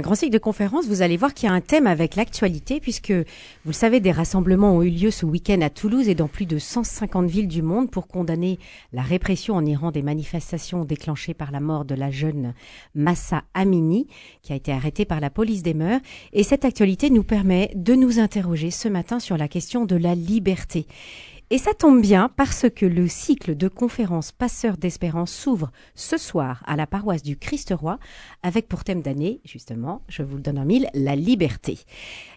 Un grand cycle de conférences, vous allez voir qu'il y a un thème avec l'actualité, puisque, vous le savez, des rassemblements ont eu lieu ce week-end à Toulouse et dans plus de 150 villes du monde pour condamner la répression en Iran des manifestations déclenchées par la mort de la jeune Massa Amini, qui a été arrêtée par la police des mœurs. Et cette actualité nous permet de nous interroger ce matin sur la question de la liberté. Et ça tombe bien parce que le cycle de conférences Passeurs d'espérance s'ouvre ce soir à la paroisse du Christ-Roi avec pour thème d'année, justement, je vous le donne en mille, la liberté.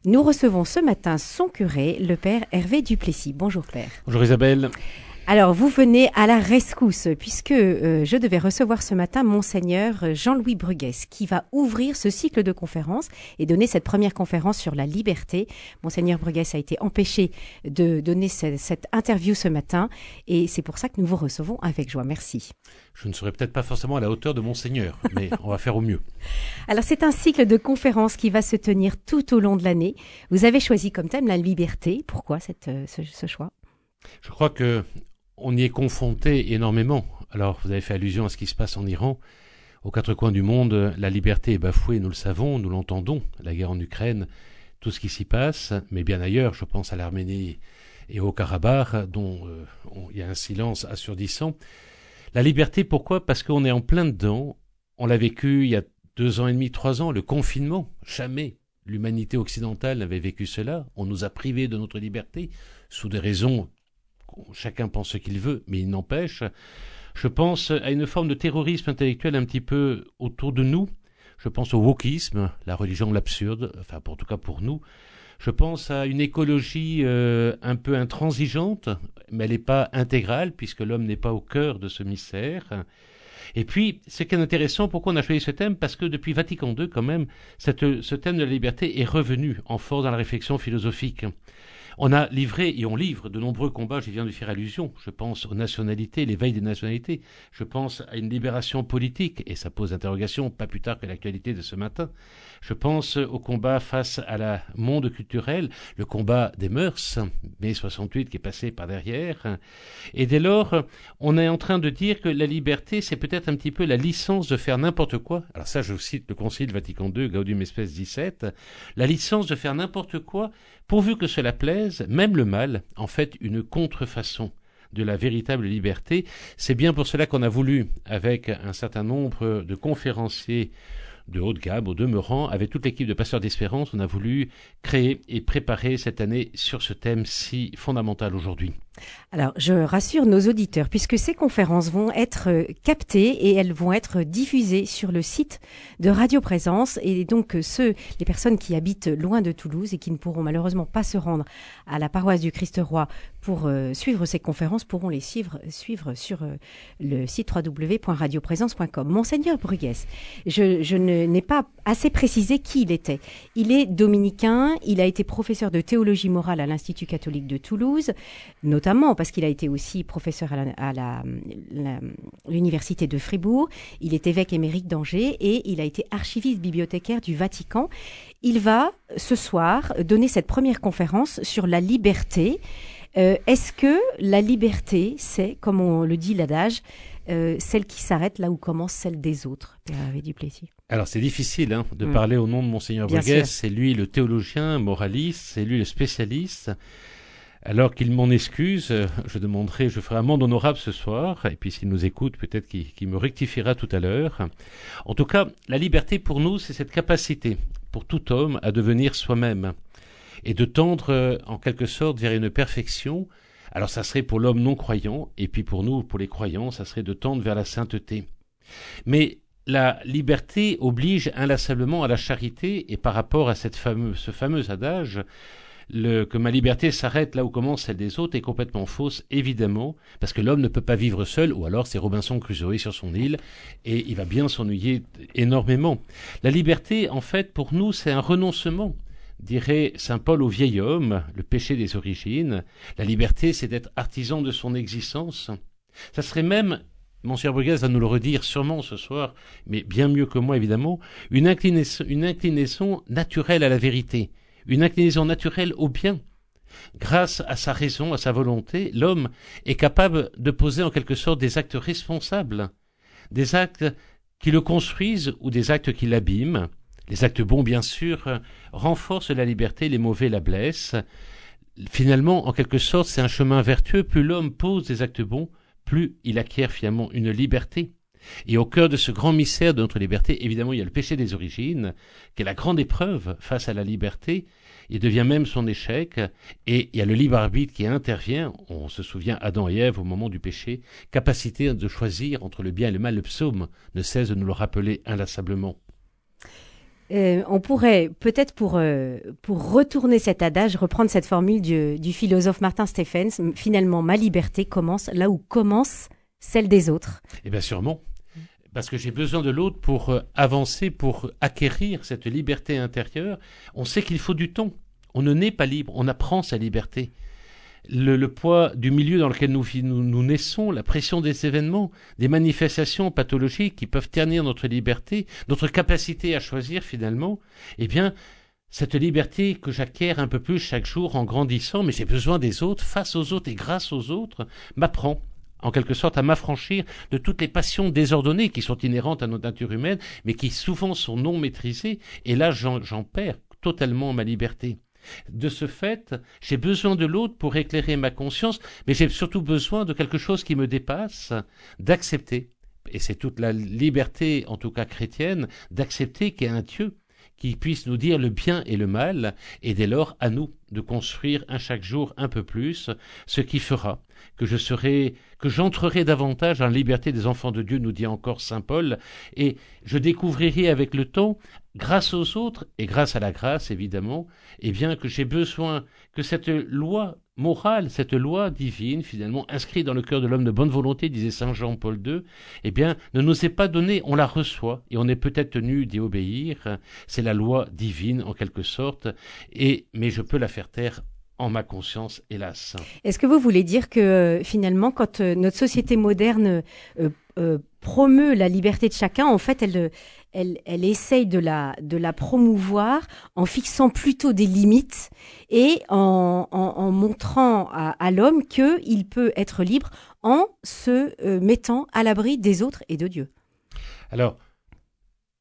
Nous recevons ce matin son curé, le père Hervé Duplessis. Bonjour père. Bonjour Isabelle. Alors, vous venez à la rescousse, puisque euh, je devais recevoir ce matin Monseigneur Jean-Louis Bruguès, qui va ouvrir ce cycle de conférences et donner cette première conférence sur la liberté. Monseigneur Bruguès a été empêché de donner cette interview ce matin, et c'est pour ça que nous vous recevons avec joie. Merci. Je ne serai peut-être pas forcément à la hauteur de Monseigneur, mais on va faire au mieux. Alors, c'est un cycle de conférences qui va se tenir tout au long de l'année. Vous avez choisi comme thème la liberté. Pourquoi cette, euh, ce, ce choix? Je crois que on y est confronté énormément. Alors, vous avez fait allusion à ce qui se passe en Iran. Aux quatre coins du monde, la liberté est bafouée, nous le savons, nous l'entendons. La guerre en Ukraine, tout ce qui s'y passe, mais bien ailleurs, je pense à l'Arménie et au Karabakh, dont euh, il y a un silence assourdissant. La liberté, pourquoi? Parce qu'on est en plein dedans. On l'a vécu il y a deux ans et demi, trois ans, le confinement. Jamais l'humanité occidentale n'avait vécu cela. On nous a privés de notre liberté, sous des raisons chacun pense ce qu'il veut, mais il n'empêche. Je pense à une forme de terrorisme intellectuel un petit peu autour de nous. Je pense au wokisme, la religion de l'absurde, enfin en tout cas pour nous. Je pense à une écologie euh, un peu intransigeante, mais elle n'est pas intégrale puisque l'homme n'est pas au cœur de ce mystère. Et puis, ce qui est intéressant, pourquoi on a choisi ce thème Parce que depuis Vatican II, quand même, ce thème de la liberté est revenu en force dans la réflexion philosophique. On a livré et on livre de nombreux combats, j'y viens de faire allusion. Je pense aux nationalités, l'éveil des nationalités. Je pense à une libération politique, et ça pose interrogation, pas plus tard que l'actualité de ce matin. Je pense au combat face à la monde culturel, le combat des mœurs, mai 68 qui est passé par derrière. Et dès lors, on est en train de dire que la liberté, c'est peut-être un petit peu la licence de faire n'importe quoi. Alors ça, je cite le Concile Vatican II, Gaudium Espèce 17, la licence de faire n'importe quoi pourvu que cela plaise, même le mal, en fait, une contrefaçon de la véritable liberté. C'est bien pour cela qu'on a voulu, avec un certain nombre de conférenciers de haute gamme, au demeurant, avec toute l'équipe de Passeurs d'Espérance, on a voulu créer et préparer cette année sur ce thème si fondamental aujourd'hui. Alors, je rassure nos auditeurs, puisque ces conférences vont être euh, captées et elles vont être diffusées sur le site de Radio Présence. Et donc, euh, ceux, les personnes qui habitent loin de Toulouse et qui ne pourront malheureusement pas se rendre à la paroisse du Christ-Roi pour euh, suivre ces conférences pourront les suivre, sur le site www.radioprésence.com. Monseigneur Bruguès, je, n'ai pas assez précisé qui il était. Il est dominicain, il a été professeur de théologie morale à l'Institut catholique de Toulouse, parce qu'il a été aussi professeur à l'université de Fribourg, il est évêque émérite d'Angers et il a été archiviste bibliothécaire du Vatican. Il va ce soir donner cette première conférence sur la liberté. Euh, est-ce que la liberté, c'est, comme on le dit l'adage, euh, celle qui s'arrête là où commence celle des autres, Père Duplessis? Alors c'est difficile hein, de mm. parler au nom de Monseigneur Borges. C'est lui le théologien, moraliste, c'est lui le spécialiste. Alors qu'il m'en excuse, euh, je demanderai, je ferai un monde honorable ce soir, et puis s'il nous écoute, peut-être qu'il me rectifiera tout à l'heure. En tout cas, la liberté pour nous, c'est cette capacité, pour tout homme, à devenir soi-même, et de tendre, euh, en quelque sorte, vers une perfection. Alors ça serait pour l'homme non croyant, et puis pour nous, pour les croyants, ça serait de tendre vers la sainteté. Mais la liberté oblige inlassablement à la charité, et par rapport à cette fameuse, ce fameux adage, que ma liberté s'arrête là où commence celle des autres est complètement fausse, évidemment, parce que l'homme ne peut pas vivre seul, ou alors c'est Robinson Crusoe sur son île, et il va bien s'ennuyer énormément. La liberté, en fait, pour nous, c'est un renoncement dirait saint Paul au vieil homme, le péché des origines. La liberté, c'est d'être artisan de son existence. Ça serait même, Monsieur Bruguez va nous le redire sûrement ce soir, mais bien mieux que moi évidemment, une inclinaison naturelle à la vérité une inclinaison naturelle au bien. Grâce à sa raison, à sa volonté, l'homme est capable de poser en quelque sorte des actes responsables, des actes qui le construisent ou des actes qui l'abîment. Les actes bons, bien sûr, renforcent la liberté, les mauvais la blessent. Finalement, en quelque sorte, c'est un chemin vertueux. Plus l'homme pose des actes bons, plus il acquiert finalement une liberté. Et au cœur de ce grand mystère de notre liberté, évidemment, il y a le péché des origines, qui est la grande épreuve face à la liberté. Il devient même son échec. Et il y a le libre arbitre qui intervient. On se souvient Adam et Ève au moment du péché, capacité de choisir entre le bien et le mal. Le psaume ne cesse de nous le rappeler inlassablement. Euh, on pourrait peut-être pour, euh, pour retourner cet adage, reprendre cette formule du, du, philosophe Martin Stephens, finalement ma liberté commence là où commence celle des autres. Eh bien sûrement, parce que j'ai besoin de l'autre pour euh, avancer, pour acquérir cette liberté intérieure. On sait qu'il faut du temps. On ne naît pas libre, on apprend sa liberté le, poids du milieu dans lequel nous, nous, naissons, la pression des événements, des manifestations pathologiques qui peuvent ternir notre liberté, notre capacité à choisir finalement, eh bien, cette liberté que j'acquiers un peu plus chaque jour en grandissant, mais j'ai besoin des autres, face aux autres et grâce aux autres, m'apprend en quelque sorte à m'affranchir de toutes les passions désordonnées qui sont inhérentes à notre nature humaine, mais qui souvent sont non maîtrisées, et là j'en perds totalement ma liberté. De ce fait, j'ai besoin de l'autre pour éclairer ma conscience, mais j'ai surtout besoin de quelque chose qui me dépasse, d'accepter. Et c'est toute la liberté, en tout cas chrétienne, d'accepter qu'il y a un Dieu qui puisse nous dire le bien et le mal, et dès lors à nous de construire un chaque jour un peu plus, ce qui fera que je serai, que j'entrerai davantage en liberté des enfants de Dieu, nous dit encore saint Paul, et je découvrirai avec le temps, grâce aux autres et grâce à la grâce évidemment, eh bien que j'ai besoin que cette loi morale, cette loi divine, finalement inscrite dans le cœur de l'homme de bonne volonté, disait saint Jean-Paul II, eh bien ne nous est pas donnée, on la reçoit et on est peut-être tenu d'y obéir. C'est la loi divine en quelque sorte, et mais je peux la faire taire en ma conscience, hélas. Est-ce que vous voulez dire que euh, finalement, quand euh, notre société moderne euh, promeut la liberté de chacun, en fait, elle, elle, essaye de la, de la promouvoir en fixant plutôt des limites et en, en, montrant à, à l'homme qu'il peut être libre en se mettant à l'abri des autres et de Dieu Alors,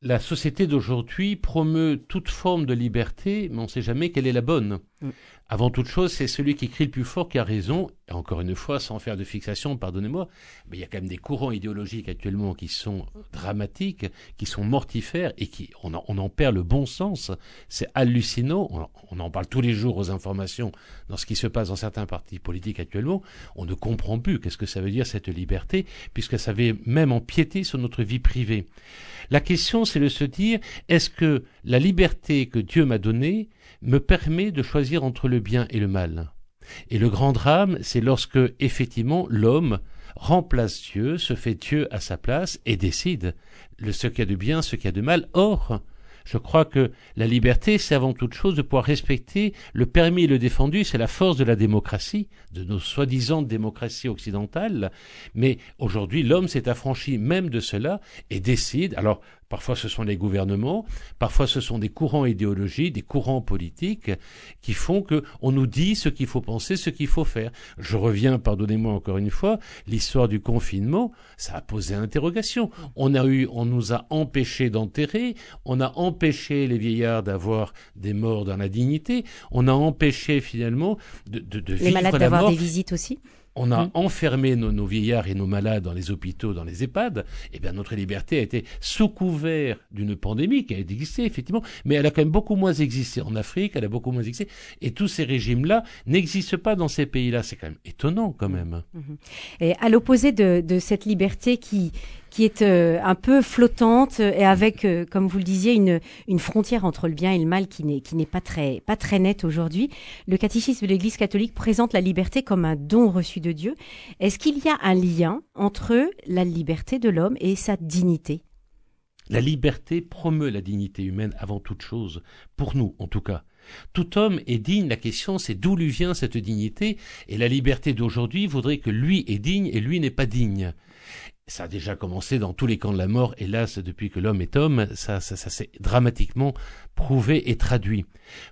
la société d'aujourd'hui promeut toute forme de liberté, mais on ne sait jamais quelle est la bonne. Mm. Avant toute chose, c'est celui qui crie le plus fort qui a raison. Encore une fois, sans faire de fixation, pardonnez-moi, mais il y a quand même des courants idéologiques actuellement qui sont dramatiques, qui sont mortifères et qui on en, perd le bon sens. C'est hallucinant. On, en parle tous les jours aux informations dans ce qui se passe dans certains partis politiques actuellement. On ne comprend plus qu'est-ce que ça veut dire cette liberté, puisque ça avait même empiété sur notre vie privée. La question, c'est de se dire est-ce que la liberté que Dieu m'a donnée me permet de choisir entre le bien et le mal. Et le grand drame, c'est lorsque, effectivement, l'homme remplace Dieu, se fait Dieu à sa place et décide ce qu'il y a de bien, ce qu'il y a de mal. Or, je crois que la liberté, c'est avant toute chose de pouvoir respecter le permis et le défendu, c'est la force de la démocratie, de nos soi-disant démocraties occidentales. Mais aujourd'hui, l'homme s'est affranchi même de cela et décide, alors Parfois ce sont les gouvernements, parfois ce sont des courants idéologiques, des courants politiques qui font que on nous dit ce qu'il faut penser, ce qu'il faut faire. Je reviens, pardonnez-moi encore une fois, l'histoire du confinement, ça a posé interrogation. On a eu, on nous a empêché d'enterrer, on a empêché les vieillards d'avoir des morts dans la dignité, on a empêché finalement de, de, de les malades d'avoir des visites aussi. On a mmh. enfermé nos, vieillards et nos malades dans les hôpitaux, dans les EHPAD. Eh bien, notre liberté a été sous couvert d'une pandémie qui a existé, effectivement, mais elle a quand même beaucoup moins existé en Afrique, elle a beaucoup moins existé. Et tous ces régimes-là n'existent pas dans ces pays-là. C'est quand même étonnant, quand même. Mmh. Et à l'opposé de, de cette liberté qui, qui est euh, un peu flottante et avec, euh, comme vous le disiez, une, frontière entre le bien et le mal qui n'est qui n'est pas très pas très nette aujourd'hui. Le catéchisme de l'Église catholique présente la liberté comme un don reçu de Dieu. Est-ce qu'il y a un lien entre la liberté de l'homme et sa dignité? La liberté promeut la dignité humaine avant toute chose, pour nous en tout cas. Tout homme est digne, la question c'est d'où lui vient cette dignité, et la liberté d'aujourd'hui voudrait que lui est digne et lui n'est pas digne ça a déjà commencé dans tous les camps de la mort, hélas, depuis que l'homme est homme, ça, ça, ça s'est dramatiquement prouvé et traduit.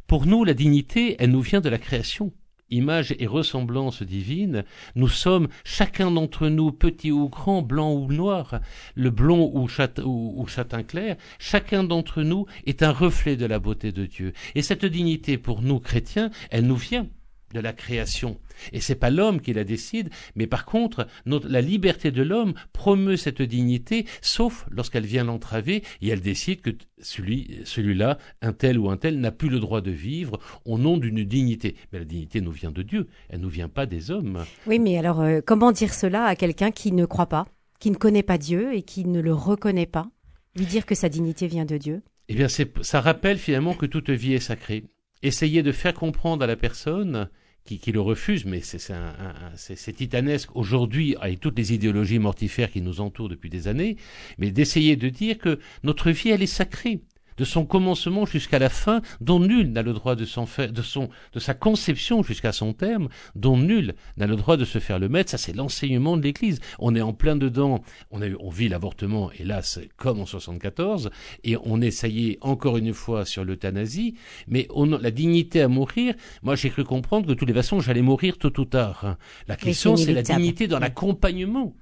Pour nous, la dignité, elle nous vient de la création. Image et ressemblance divine, nous sommes, chacun d'entre nous, petit ou grand, blanc ou noir, le blond ou, ou châtain clair, chacun d'entre nous est un reflet de la beauté de Dieu. Et cette dignité, pour nous chrétiens, elle nous vient de la création. Et c'est pas l'homme qui la décide, mais par contre, la liberté de l'homme promeut cette dignité, sauf lorsqu'elle vient l'entraver et elle décide que celui, celui-là, un tel ou un tel, n'a plus le droit de vivre au nom d'une dignité. Mais la dignité nous vient de Dieu, elle nous vient pas des hommes. Oui, mais alors, euh, comment dire cela à quelqu'un qui ne croit pas, qui ne connaît pas Dieu et qui ne le reconnaît pas? Lui dire que sa dignité vient de Dieu? Eh bien, ça rappelle finalement que toute vie est sacrée. Essayer de faire comprendre à la personne qui, le refuse, mais c'est titanesque aujourd'hui avec toutes les idéologies mortifères qui nous entourent depuis des années, mais d'essayer de dire que notre vie, elle est sacrée de son commencement jusqu'à la fin, dont nul n'a le droit de s'en faire, de son, de sa conception jusqu'à son terme, dont nul n'a le droit de se faire le maître. Ça, c'est l'enseignement de l'Église. On est en plein dedans. On, a, on vit l'avortement, hélas, comme en 74, et on est, encore une fois sur l'euthanasie. Mais on, la dignité à mourir, moi, j'ai cru comprendre que de toutes les façons, j'allais mourir tôt ou tard. La question, c'est la dignité dans l'accompagnement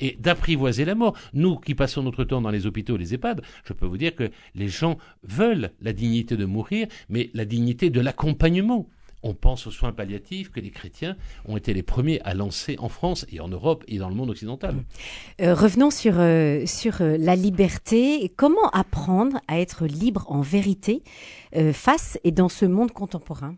et d'apprivoiser la mort. Nous qui passons notre temps dans les hôpitaux et les EHPAD, je peux vous dire que les gens veulent la dignité de mourir, mais la dignité de l'accompagnement. On pense aux soins palliatifs que les chrétiens ont été les premiers à lancer en France et en Europe et dans le monde occidental. Euh, revenons sur, euh, sur euh, la liberté. Comment apprendre à être libre en vérité face et dans ce monde contemporain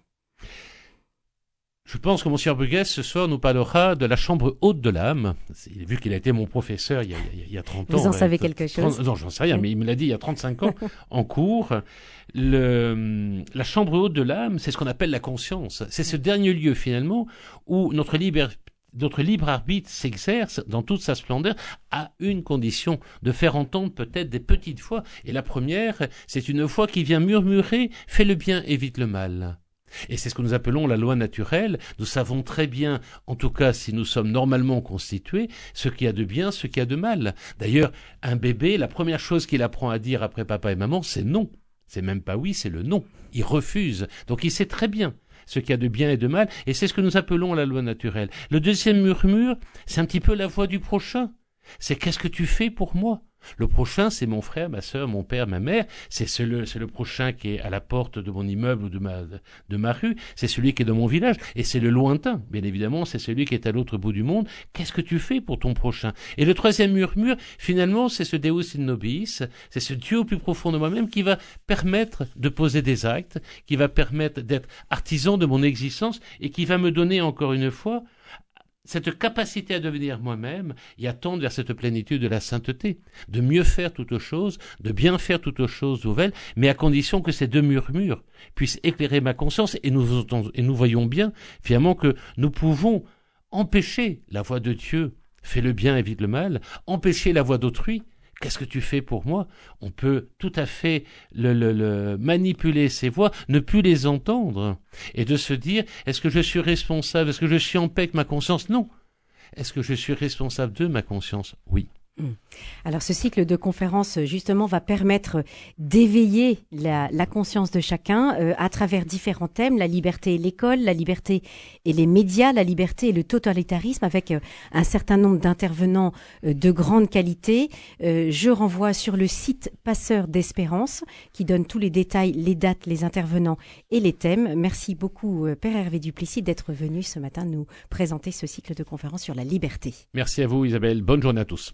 je pense que Monsieur Burguès, ce soir, nous parlera de la chambre haute de l'âme. Vu qu'il a été mon professeur il y a, il y a 30 ans. Vous en savez quelque chose Non, j'en sais rien, mais il me l'a dit il y a 35 ans en cours. Le, la chambre haute de l'âme, c'est ce qu'on appelle la conscience. C'est ce dernier lieu, finalement, où notre libre, notre libre arbitre s'exerce dans toute sa splendeur à une condition, de faire entendre peut-être des petites voix. Et la première, c'est une voix qui vient murmurer, fais le bien, évite le mal. Et c'est ce que nous appelons la loi naturelle. Nous savons très bien, en tout cas si nous sommes normalement constitués, ce qu'il y a de bien, ce qu'il y a de mal. D'ailleurs, un bébé, la première chose qu'il apprend à dire après papa et maman, c'est non. C'est même pas oui, c'est le non. Il refuse. Donc il sait très bien ce qu'il y a de bien et de mal, et c'est ce que nous appelons la loi naturelle. Le deuxième murmure, c'est un petit peu la voix du prochain. C'est qu'est-ce que tu fais pour moi? Le prochain, c'est mon frère, ma sœur, mon père, ma mère. C'est le, le prochain qui est à la porte de mon immeuble ou de ma, de ma rue. C'est celui qui est dans mon village. Et c'est le lointain, bien évidemment. C'est celui qui est à l'autre bout du monde. Qu'est-ce que tu fais pour ton prochain? Et le troisième murmure, finalement, c'est ce Deus in nobis. C'est ce Dieu au plus profond de moi-même qui va permettre de poser des actes, qui va permettre d'être artisan de mon existence et qui va me donner encore une fois cette capacité à devenir moi-même et à tendre vers cette plénitude de la sainteté, de mieux faire toute chose, de bien faire toute chose nouvelle, mais à condition que ces deux murmures puissent éclairer ma conscience et nous, et voyons bien finalement que nous pouvons empêcher la voix de Dieu, fais le bien, évite le mal, empêcher la voix d'autrui, Qu'est-ce que tu fais pour moi? On peut tout à fait le, manipuler ces voix, ne plus les entendre, et de se dire est-ce que je suis responsable? Est-ce que je suis en paix avec ma conscience? Non. Est-ce que je suis responsable de ma conscience? Oui. Hmm. Alors ce cycle de conférences justement va permettre d'éveiller la, conscience de chacun euh, à travers différents thèmes, la liberté et l'école, la liberté et les médias, la liberté et le totalitarisme avec euh, un certain nombre d'intervenants euh, de grande qualité. je renvoie sur le site Passeur d'Espérance qui donne tous les détails, les dates, les intervenants et les thèmes. Merci beaucoup Père Hervé Duplessis d'être venu ce matin nous présenter ce cycle de conférences sur la liberté. Merci à vous Isabelle, bonne journée à tous.